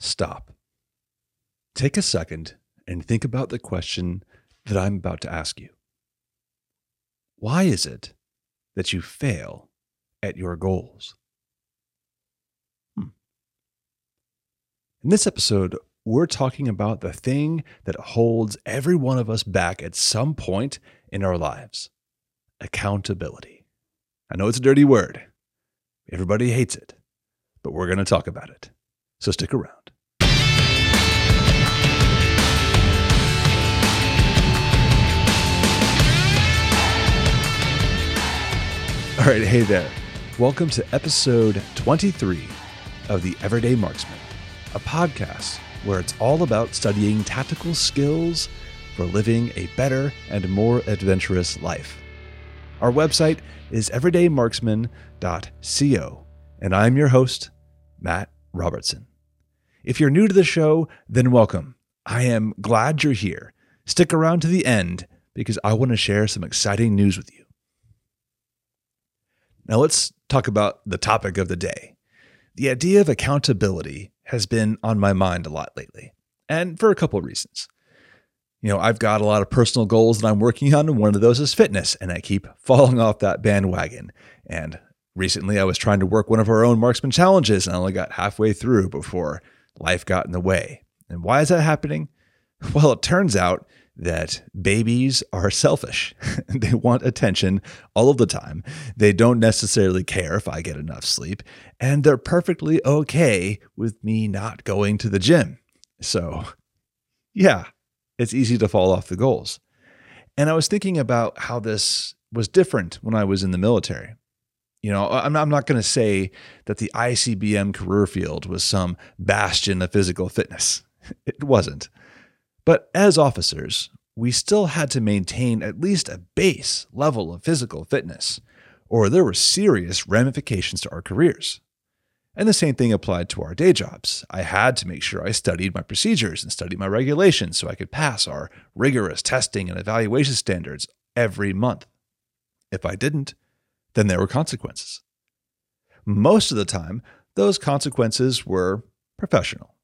stop. Take a second and think about the question that I'm about to ask you. Why is it that you fail at your goals? Hmm. In this episode, we're talking about the thing that holds every one of us back at some point in our lives accountability. I know it's a dirty word, everybody hates it, but we're going to talk about it. So stick around. All right, hey there. Welcome to episode 23 of The Everyday Marksman, a podcast where it's all about studying tactical skills for living a better and more adventurous life. Our website is everydaymarksman.co, and I'm your host, Matt Robertson. If you're new to the show, then welcome. I am glad you're here. Stick around to the end because I want to share some exciting news with you. Now, let's talk about the topic of the day. The idea of accountability has been on my mind a lot lately, and for a couple of reasons. You know, I've got a lot of personal goals that I'm working on, and one of those is fitness, and I keep falling off that bandwagon. And recently, I was trying to work one of our own marksman challenges, and I only got halfway through before life got in the way. And why is that happening? Well, it turns out that babies are selfish. they want attention all of the time. They don't necessarily care if I get enough sleep, and they're perfectly okay with me not going to the gym. So, yeah, it's easy to fall off the goals. And I was thinking about how this was different when I was in the military. You know, I'm not, I'm not going to say that the ICBM career field was some bastion of physical fitness. It wasn't. But as officers, we still had to maintain at least a base level of physical fitness, or there were serious ramifications to our careers. And the same thing applied to our day jobs. I had to make sure I studied my procedures and studied my regulations so I could pass our rigorous testing and evaluation standards every month. If I didn't, then there were consequences. Most of the time, those consequences were professional.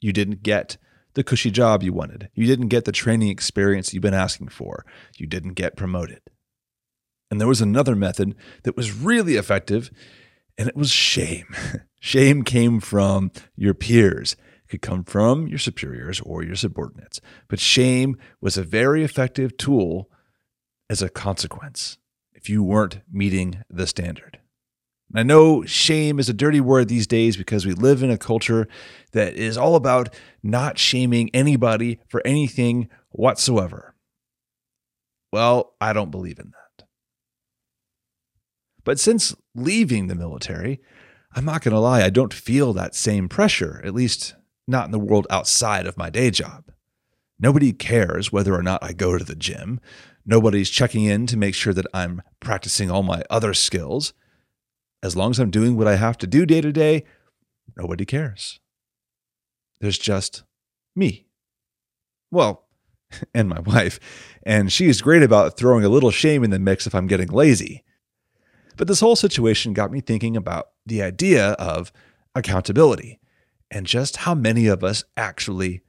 You didn't get the cushy job you wanted. You didn't get the training experience you've been asking for. You didn't get promoted. And there was another method that was really effective, and it was shame. shame came from your peers, it could come from your superiors or your subordinates. But shame was a very effective tool as a consequence if you weren't meeting the standard. I know shame is a dirty word these days because we live in a culture that is all about not shaming anybody for anything whatsoever. Well, I don't believe in that. But since leaving the military, I'm not going to lie, I don't feel that same pressure, at least not in the world outside of my day job. Nobody cares whether or not I go to the gym. Nobody's checking in to make sure that I'm practicing all my other skills as long as I'm doing what I have to do day to day, nobody cares. There's just me. Well, and my wife. And she's great about throwing a little shame in the mix if I'm getting lazy. But this whole situation got me thinking about the idea of accountability and just how many of us actually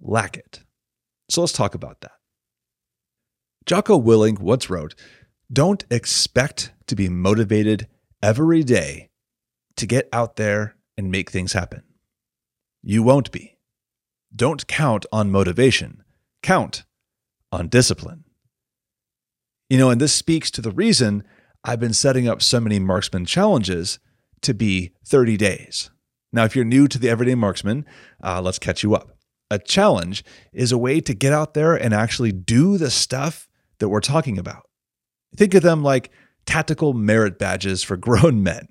lack it. So let's talk about that. Jocko Willink once wrote Don't expect to be motivated every day to get out there and make things happen. You won't be. Don't count on motivation, count on discipline. You know, and this speaks to the reason I've been setting up so many marksman challenges to be 30 days. Now, if you're new to the Everyday Marksman, uh, let's catch you up. A challenge is a way to get out there and actually do the stuff that we're talking about. Think of them like tactical merit badges for grown men.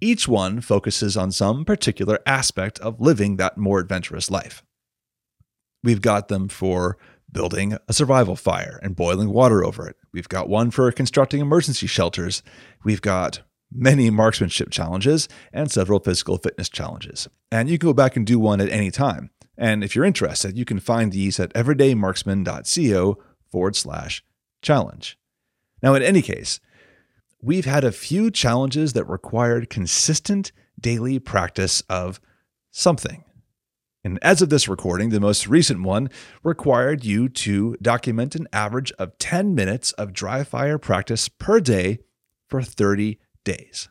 Each one focuses on some particular aspect of living that more adventurous life. We've got them for building a survival fire and boiling water over it. We've got one for constructing emergency shelters. We've got many marksmanship challenges and several physical fitness challenges. And you can go back and do one at any time. And if you're interested, you can find these at everydaymarksman.co forward slash challenge. Now, in any case, we've had a few challenges that required consistent daily practice of something. And as of this recording, the most recent one required you to document an average of 10 minutes of dry fire practice per day for 30 days.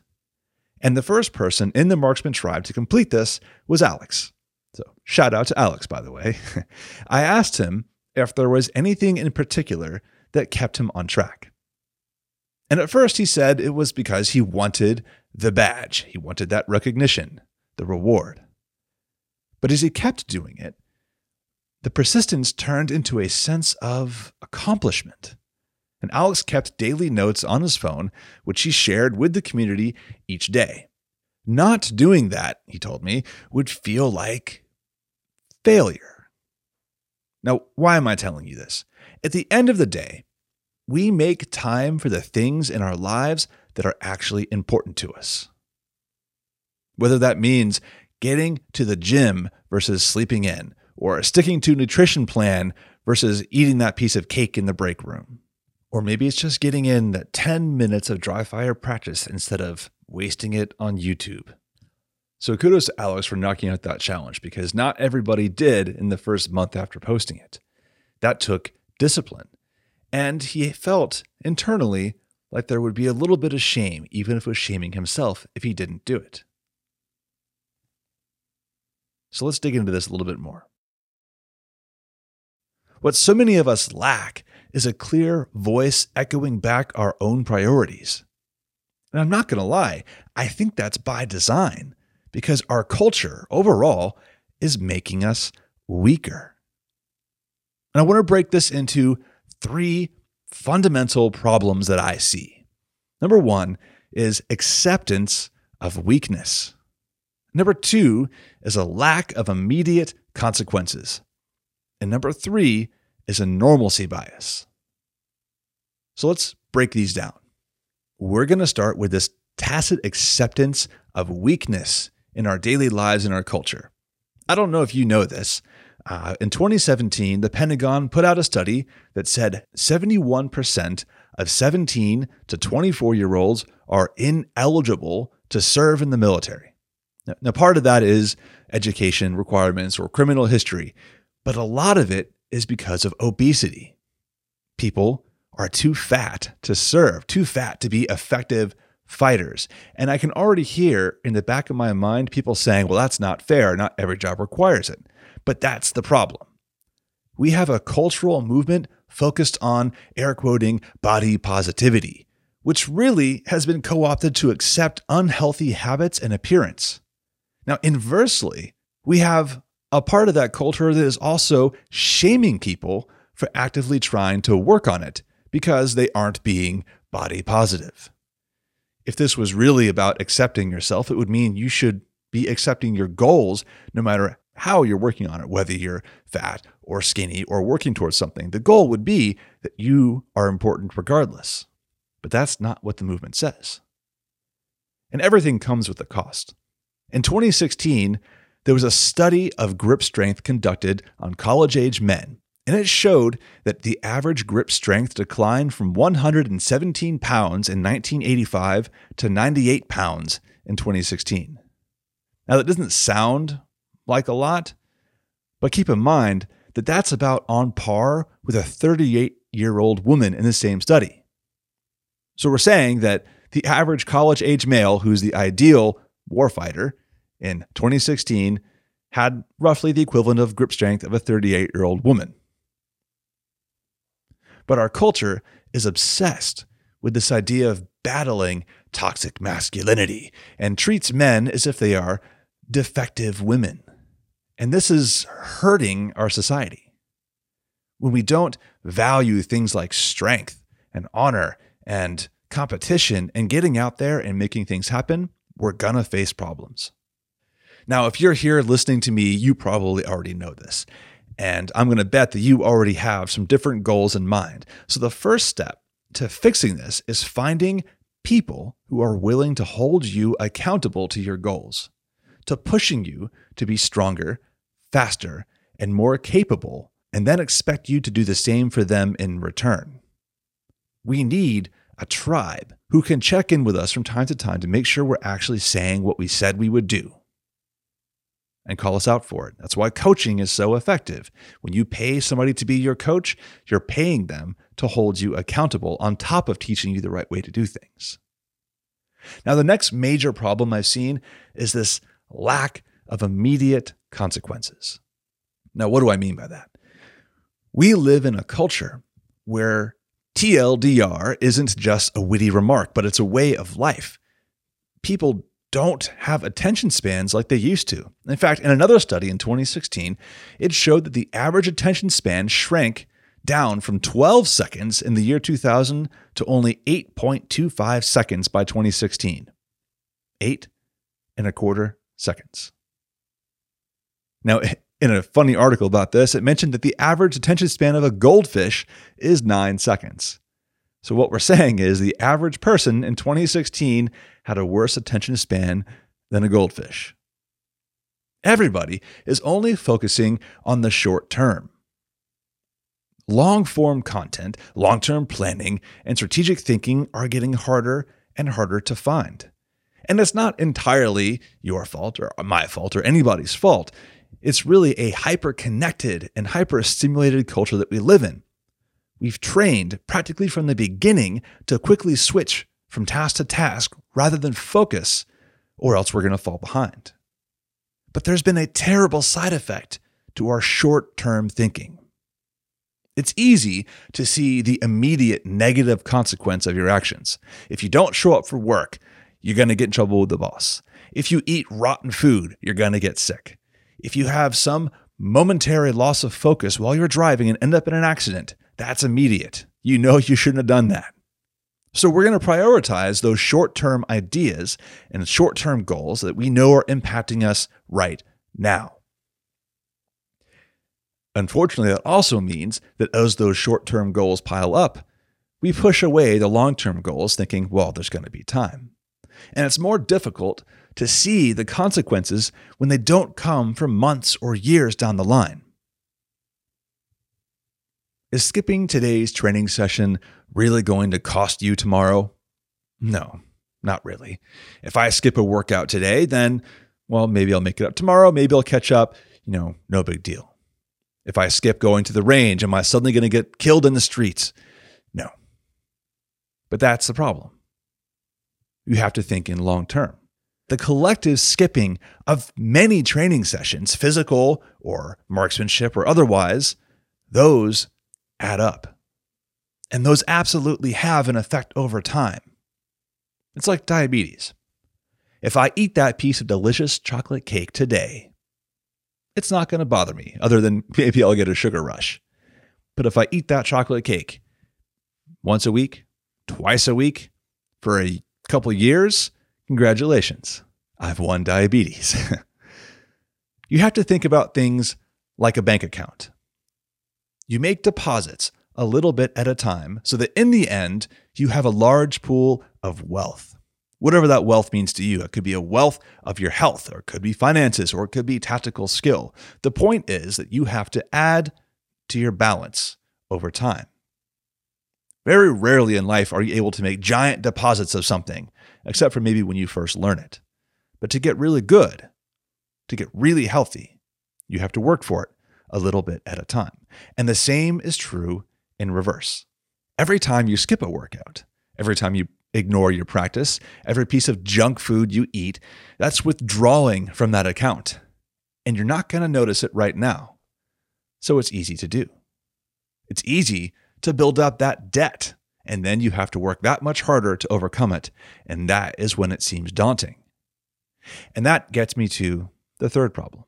And the first person in the marksman tribe to complete this was Alex. So, shout out to Alex, by the way. I asked him if there was anything in particular that kept him on track. And at first, he said it was because he wanted the badge, he wanted that recognition, the reward. But as he kept doing it, the persistence turned into a sense of accomplishment. And Alex kept daily notes on his phone, which he shared with the community each day. Not doing that, he told me, would feel like failure. Now, why am I telling you this? At the end of the day, we make time for the things in our lives that are actually important to us. Whether that means getting to the gym versus sleeping in, or sticking to a nutrition plan versus eating that piece of cake in the break room. Or maybe it's just getting in that 10 minutes of dry fire practice instead of wasting it on YouTube. So kudos to Alex for knocking out that challenge because not everybody did in the first month after posting it. That took discipline. And he felt internally like there would be a little bit of shame, even if it was shaming himself if he didn't do it. So let's dig into this a little bit more. What so many of us lack is a clear voice echoing back our own priorities. And I'm not going to lie, I think that's by design because our culture overall is making us weaker. And I want to break this into three fundamental problems that I see. Number one is acceptance of weakness. Number two is a lack of immediate consequences. And number three is a normalcy bias. So let's break these down. We're going to start with this tacit acceptance of weakness in our daily lives and our culture. I don't know if you know this. Uh, in 2017, the Pentagon put out a study that said 71% of 17 to 24 year olds are ineligible to serve in the military. Now, now, part of that is education requirements or criminal history, but a lot of it is because of obesity. People are too fat to serve, too fat to be effective fighters. And I can already hear in the back of my mind people saying, well, that's not fair. Not every job requires it. But that's the problem. We have a cultural movement focused on air quoting body positivity, which really has been co opted to accept unhealthy habits and appearance. Now, inversely, we have a part of that culture that is also shaming people for actively trying to work on it because they aren't being body positive. If this was really about accepting yourself, it would mean you should be accepting your goals no matter how you're working on it, whether you're fat or skinny or working towards something. The goal would be that you are important regardless. But that's not what the movement says. And everything comes with a cost. In 2016, there was a study of grip strength conducted on college age men, and it showed that the average grip strength declined from 117 pounds in 1985 to 98 pounds in 2016. Now, that doesn't sound like a lot, but keep in mind that that's about on par with a 38 year old woman in the same study. So we're saying that the average college age male who's the ideal warfighter in 2016 had roughly the equivalent of grip strength of a 38 year old woman. But our culture is obsessed with this idea of battling toxic masculinity and treats men as if they are defective women. And this is hurting our society. When we don't value things like strength and honor and competition and getting out there and making things happen, we're gonna face problems. Now, if you're here listening to me, you probably already know this. And I'm to bet that you already have some different goals in mind. So, the first step to fixing this is finding people who are willing to hold you accountable to your goals, to pushing you to be stronger, faster, and more capable, and then expect you to do the same for them in return. We need a tribe who can check in with us from time to time to make sure we're actually saying what we said we would do. and call us out for it. That's why coaching is so effective. When you pay somebody to be your coach, you're paying them to hold you accountable on top of teaching you the right way to do things. Now, the next major problem I've seen is this lack of immediate consequences. Now, what do I mean by that? We live in a culture where TLDR isn't just a witty remark, but it's a way of life. People don't have attention spans like they used to. In fact, in another study in 2016, it showed that the average attention span shrank down from 12 seconds in the year 2000 to only 8.25 seconds by 2016. Eight and a quarter seconds. Now, in a funny article about this, it mentioned that the average attention span of a goldfish is nine seconds. So, what we're saying is the average person in 2016 had a worse attention span than a goldfish. Everybody is only focusing on the short term. Long form content, long term planning, and strategic thinking are getting harder and harder to find. And it's not entirely your fault or my fault or anybody's fault. It's really a hyper connected and hyper stimulated culture that we live in. We've trained practically from the beginning to quickly switch from task to task rather than focus, or else we're going to fall behind. But there's been a terrible side effect to our short term thinking. It's easy to see the immediate negative consequence of your actions. If you don't show up for work, you're going to get in trouble with the boss. If you eat rotten food, you're going to get sick. If you have some momentary loss of focus while you're driving and end up in an accident, that's immediate. You know you shouldn't have done that. So we're going to prioritize those short term ideas and short term goals that we know are impacting us right now. Unfortunately, that also means that as those short term goals pile up, we push away the long term goals thinking, well, there's going to be time. And it's more difficult to see the consequences when they don't come for months or years down the line. Is skipping today's training session really going to cost you tomorrow? No, not really. If I skip a workout today, then, well, maybe I'll make it up tomorrow. Maybe I'll catch up. You know, no big deal. If I skip going to the range, am I suddenly going to get killed in the streets? No. But that's the problem. You have to think in long term. The collective skipping of many training sessions, physical or marksmanship or otherwise, those add up. And those absolutely have an effect over time. It's like diabetes. If I eat that piece of delicious chocolate cake today, it's not going to bother me, other than maybe I'll get a sugar rush. But if I eat that chocolate cake once a week, twice a week, for a couple years, congratulations, I've won diabetes. you have to think about things like a bank account. You make deposits a little bit at a time so that in the end, you have a large pool of wealth whatever that wealth means to you. It could be a wealth of your health, or it could be finances, or it could be tactical skill. The point is that you have to add to your balance over time. Very rarely in life are you able to make giant deposits of something, except for maybe when you first learn it. But to get really good, to get really healthy, you have to work for it a little bit at a time. And the same is true in reverse. Every time you skip a workout, every time you ignore your practice. Every piece of junk food you eat, that's withdrawing from that account. And you're not going to notice it right now. So it's easy to do. It's easy to build up that debt. And then you have to work that much harder to overcome it. And that is when it seems daunting. And that gets me to the third problem.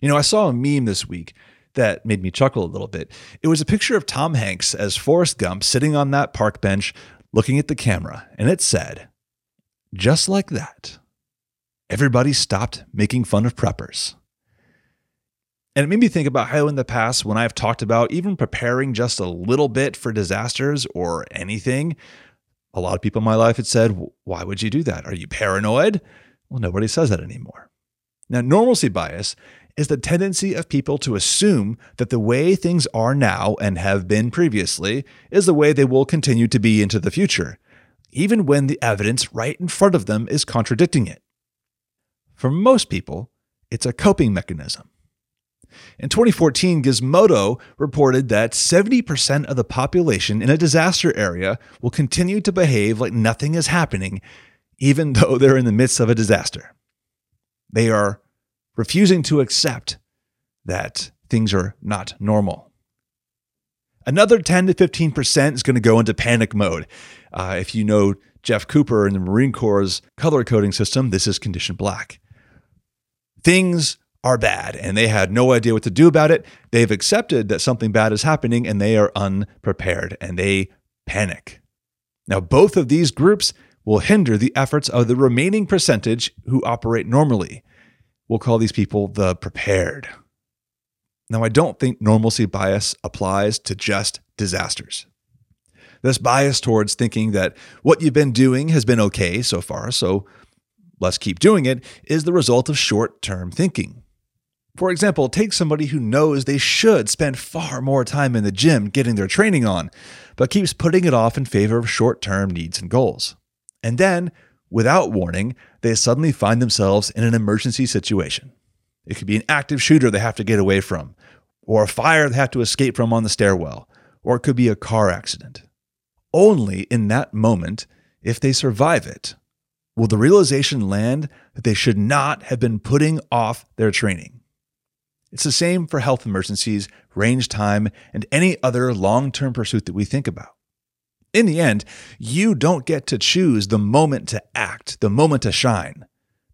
You know, I saw a meme this week that made me chuckle a little bit. It was a picture of Tom Hanks as Forrest Gump sitting on that park bench looking at the camera, and it said, just like that, everybody stopped making fun of preppers. And it made me think about how in the past, when I've talked about even preparing just a little bit for disasters or anything, a lot of people in my life had said, Why would you do that? Are you paranoid? Well, nobody says that anymore. Now, normalcy bias is the tendency of people to assume that the way things are now and have been previously is the way they will continue to be into the future, even when the evidence right in front of them is contradicting it. For most people, it's a coping mechanism. In 2014, Gizmodo reported that 70% of the population in a disaster area will continue to behave like nothing is happening, even though they're in the midst of a disaster. They are refusing to accept that things are not normal. Another 10 to 15% is going to go into panic mode. Uh, if you know Jeff Cooper in the Marine Corps' color coding system, this is condition black. Things are bad and they had no idea what to do about it. They've accepted that something bad is happening and they are unprepared and they panic. Now, both of these groups will hinder the efforts of the remaining percentage who operate normally. We'll call these people the prepared. Now, I don't think normalcy bias applies to just disasters. This bias towards thinking that what you've been doing has been okay so far, so let's keep doing it, is the result of short term thinking. For example, take somebody who knows they should spend far more time in the gym getting their training on, but keeps putting it off in favor of short term needs and goals. And then, without warning, they suddenly find themselves in an emergency situation. It could be an active shooter they have to get away from, or a fire they have to escape from on the stairwell, or it could be a car accident. Only in that moment, if they survive it, will the realization land that they should not have been putting off their training. It's the same for health emergencies, range time, and any other long term pursuit that we think about. In the end, you don't get to choose the moment to act, the moment to shine.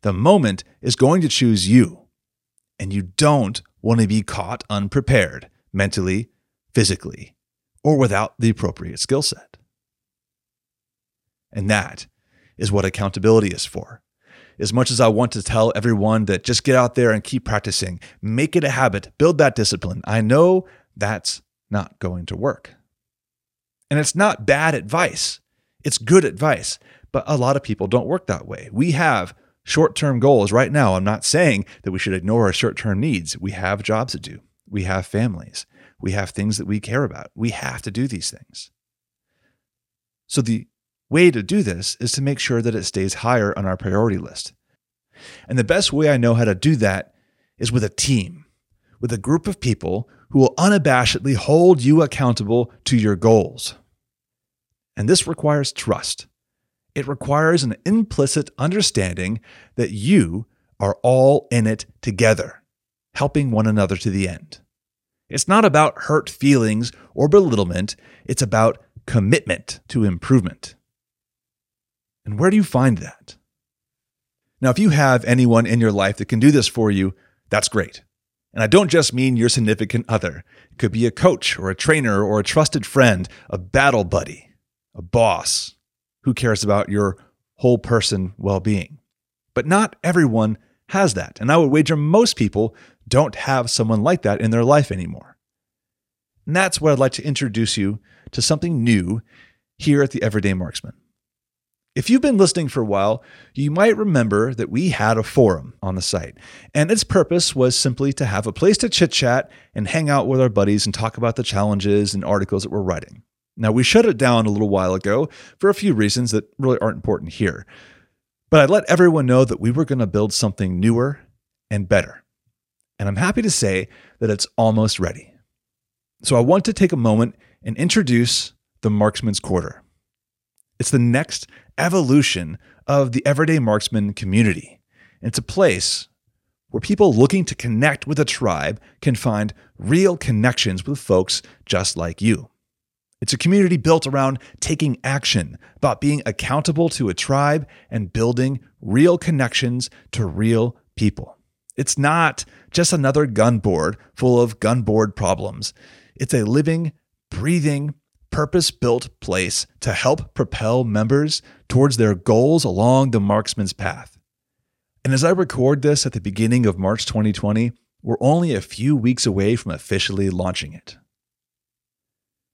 The moment is going to choose you. And you don't want to be caught unprepared, mentally, physically, or without the appropriate skill set. And that is what accountability is for as much as I want to tell everyone that just get out there and keep practicing, make it a habit, build that discipline, I know that's not going to work. And it's not bad advice, it's good advice. But a lot of people don't work that way. We have short term goals right now. I'm not saying that we should ignore our short term needs. We have jobs to do, we have families, we have things that we care about. We have to do these things. So the way to do this is to make sure that it stays higher on our priority list. And the best way I know how to do that is with a team, with a group of people who will unabashedly hold you accountable to your goals. And this requires trust. It requires an implicit understanding that you are all in it together, helping one another to the end. It's not about hurt feelings or belittlement, it's about commitment to improvement. And where do you find that? Now, if you have anyone in your life that can do this for you, that's great. And I don't just mean your significant other. It could be a coach or a trainer or a trusted friend, a battle buddy, a boss who cares about your whole person well being. But not everyone has that. And I would wager most people don't have someone like that in their life anymore. And that's where I'd like to introduce you to something new here at the Everyday Marksman. If you've been listening for a while, you might remember that we had a forum on the site, and its purpose was simply to have a place to chit chat and hang out with our buddies and talk about the challenges and articles that we're writing. Now, we shut it down a little while ago for a few reasons that really aren't important here, but I'd let everyone know that we were going to build something newer and better. And I'm happy to say that it's almost ready. So I want to take a moment and introduce the Marksman's Quarter. It's the next evolution of the everyday marksman community. It's a place where people looking to connect with a tribe can find real connections with folks just like you. It's a community built around taking action, about being accountable to a tribe and building real connections to real people. It's not just another gun board full of gun board problems. It's a living, breathing, purpose built place to help propel members towards their goals along the marksman's path. And as I record this at the beginning of March 2020, we're only a few weeks away from officially launching it.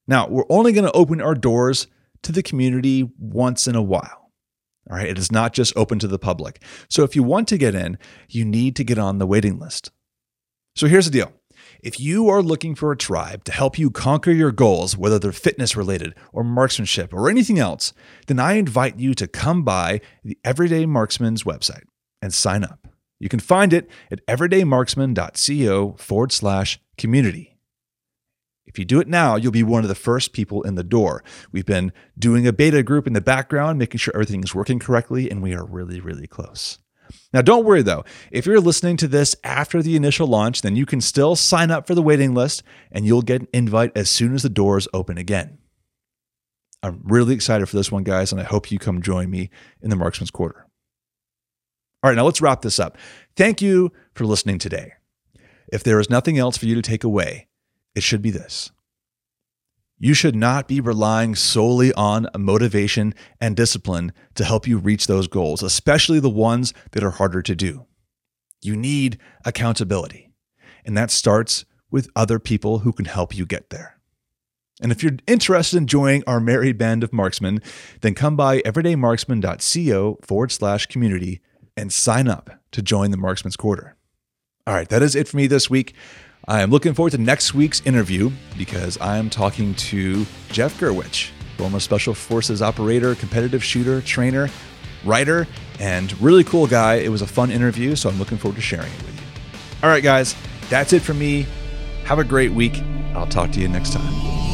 Now, we're only going to open our doors to the community once in a while. All right, it is not just open to the public. So if you want to get in, you need to get on the waiting list. So here's the deal if you are looking for a tribe to help you conquer your goals, whether they're fitness related or marksmanship or anything else, then I invite you to come by the Everyday Marksman's website and sign up. You can find it at everydaymarksman.co forward slash community. If you do it now, you'll be one of the first people in the door. We've been doing a beta group in the background, making sure everything is working correctly, and we are really, really close. Now, don't worry though. If you're listening to this after the initial launch, then you can still sign up for the waiting list and you'll get an invite as soon as the doors open again. I'm really excited for this one, guys, and I hope you come join me in the Marksman's Quarter. All right, now let's wrap this up. Thank you for listening today. If there is nothing else for you to take away, it should be this. You should not be relying solely on motivation and discipline to help you reach those goals, especially the ones that are harder to do. You need accountability, and that starts with other people who can help you get there. And if you're interested in joining our merry band of marksmen, then come by everydaymarksman.co forward slash community and sign up to join the Marksman's Quarter. All right, that is it for me this week. I am looking forward to next week's interview because I am talking to Jeff Gurwitch, former Special Forces operator, competitive shooter, trainer, writer, and really cool guy. It was a fun interview, so I'm looking forward to sharing it with you. All right, guys, that's it for me. Have a great week. I'll talk to you next time.